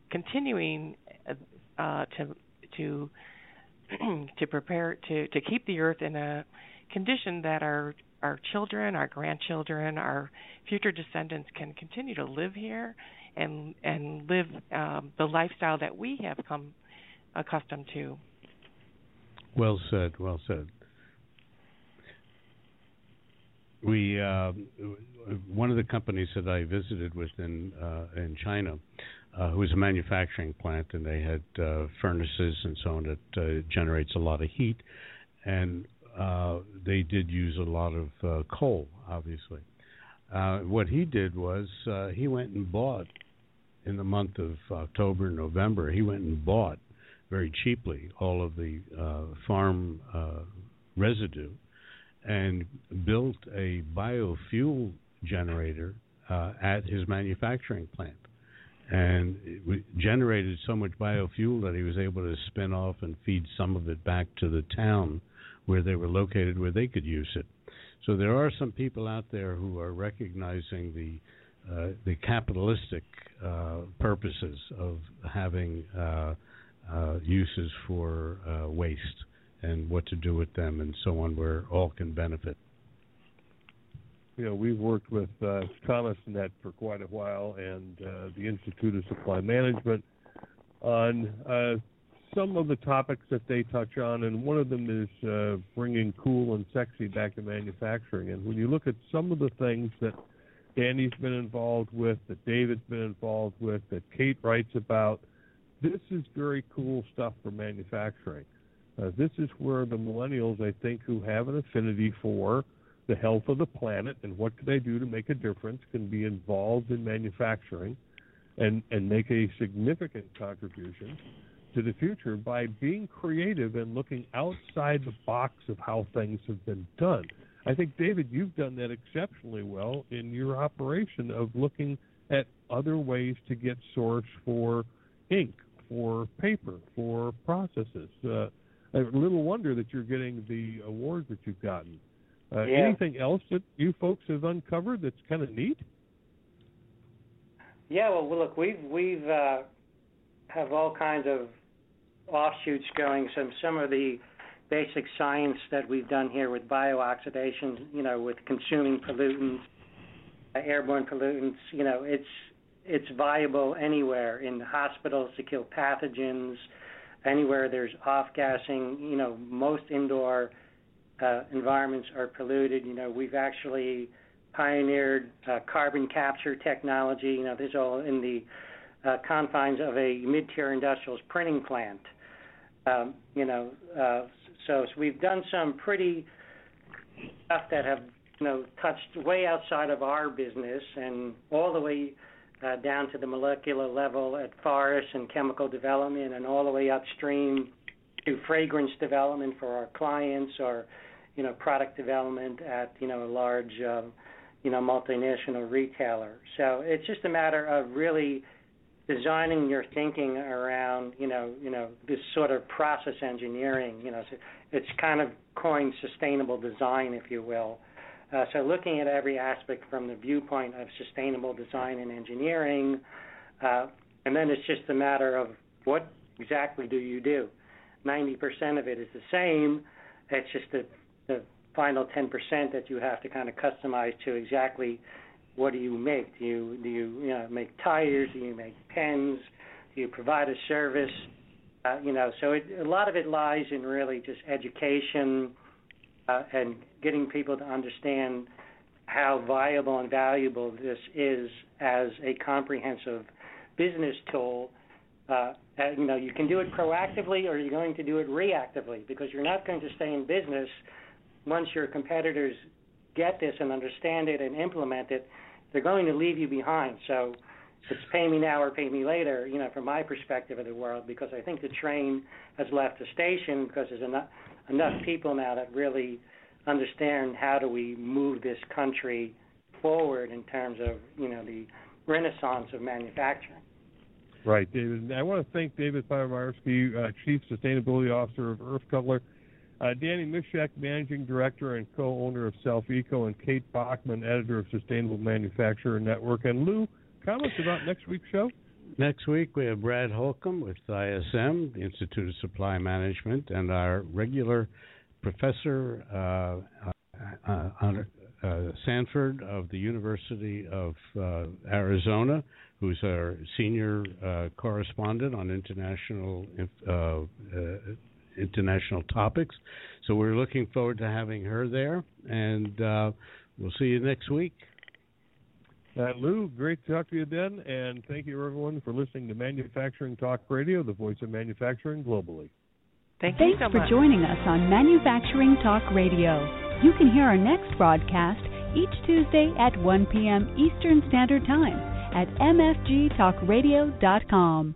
continuing uh, to to to prepare to to keep the earth in a condition that our our children, our grandchildren, our future descendants can continue to live here and and live um, the lifestyle that we have come accustomed to. Well said. Well said. We uh, one of the companies that I visited with in uh, in China uh, who is a manufacturing plant, and they had uh, furnaces and so on that uh, generates a lot of heat, and uh, they did use a lot of uh, coal, obviously. Uh, what he did was uh, he went and bought in the month of October, November. He went and bought very cheaply all of the uh, farm uh, residue and built a biofuel generator uh, at his manufacturing plant. And it generated so much biofuel that he was able to spin off and feed some of it back to the town where they were located, where they could use it. So there are some people out there who are recognizing the uh, the capitalistic uh, purposes of having uh, uh, uses for uh, waste and what to do with them and so on, where all can benefit. Know, we've worked with uh, Thomas that for quite a while, and the Institute of Supply Management on some of the topics that they touch on, and one of them is uh, bringing cool and sexy back to manufacturing. And when you look at some of the things that Danny's been involved with, that David's been involved with, that Kate writes about, this is very cool stuff for manufacturing. Uh, this is where the millennials, I think, who have an affinity for the health of the planet and what can they do to make a difference, can be involved in manufacturing and, and make a significant contribution to the future by being creative and looking outside the box of how things have been done. I think, David, you've done that exceptionally well in your operation of looking at other ways to get source for ink, for paper, for processes. Uh, a little wonder that you're getting the awards that you've gotten. Uh, yeah. Anything else that you folks have uncovered that's kind of neat? Yeah, well, look, we've we've uh, have all kinds of offshoots going. Some some of the basic science that we've done here with biooxidation, you know, with consuming pollutants, uh, airborne pollutants, you know, it's it's viable anywhere in hospitals to kill pathogens, anywhere there's off gassing. You know, most indoor uh, environments are polluted. You know, we've actually pioneered uh, carbon capture technology. You know, this is all in the uh, confines of a mid-tier industrials printing plant. Um, you know, uh, so, so we've done some pretty stuff that have you know touched way outside of our business and all the way uh, down to the molecular level at forest and chemical development, and all the way upstream to fragrance development for our clients, or you know product development at you know a large uh, you know multinational retailer. So it's just a matter of really designing your thinking around you know you know this sort of process engineering you know it's kind of coined sustainable design if you will. Uh, so looking at every aspect from the viewpoint of sustainable design and engineering uh, and then it's just a matter of what exactly do you do. 90% of it is the same. It's just the, the final 10% that you have to kind of customize to exactly what do you make? Do you do you, you know make tires? Do you make pens? Do you provide a service? Uh, you know, so it, a lot of it lies in really just education uh, and getting people to understand how viable and valuable this is as a comprehensive business tool. Uh, and, you know, you can do it proactively or you're going to do it reactively because you're not going to stay in business once your competitors get this and understand it and implement it they're going to leave you behind. So it's pay me now or pay me later, you know, from my perspective of the world, because I think the train has left the station because there's enough enough people now that really understand how do we move this country forward in terms of you know the renaissance of manufacturing. Right, David. I want to thank David Pomarski, uh, Chief Sustainability Officer of Earth Color. Uh, Danny Mishak, Managing Director and co-owner of Self Eco, and Kate Bachman, Editor of Sustainable Manufacturer Network. And Lou, comments about next week's show? Next week we have Brad Holcomb with ISM, the Institute of Supply Management, and our regular professor uh, uh, uh, uh Sanford of the University of uh, Arizona, who's our senior correspondent on international international topics. So we're looking forward to having her there, and uh, we'll see you next week. Uh, Lou, great to talk to you then, and thank you everyone for listening to Manufacturing Talk Radio, the voice of manufacturing globally. Thank Thanks you so for much. joining us on Manufacturing Talk Radio. You can hear our next broadcast each Tuesday at 1 p.m. Eastern Standard Time at mfgtalkradio.com.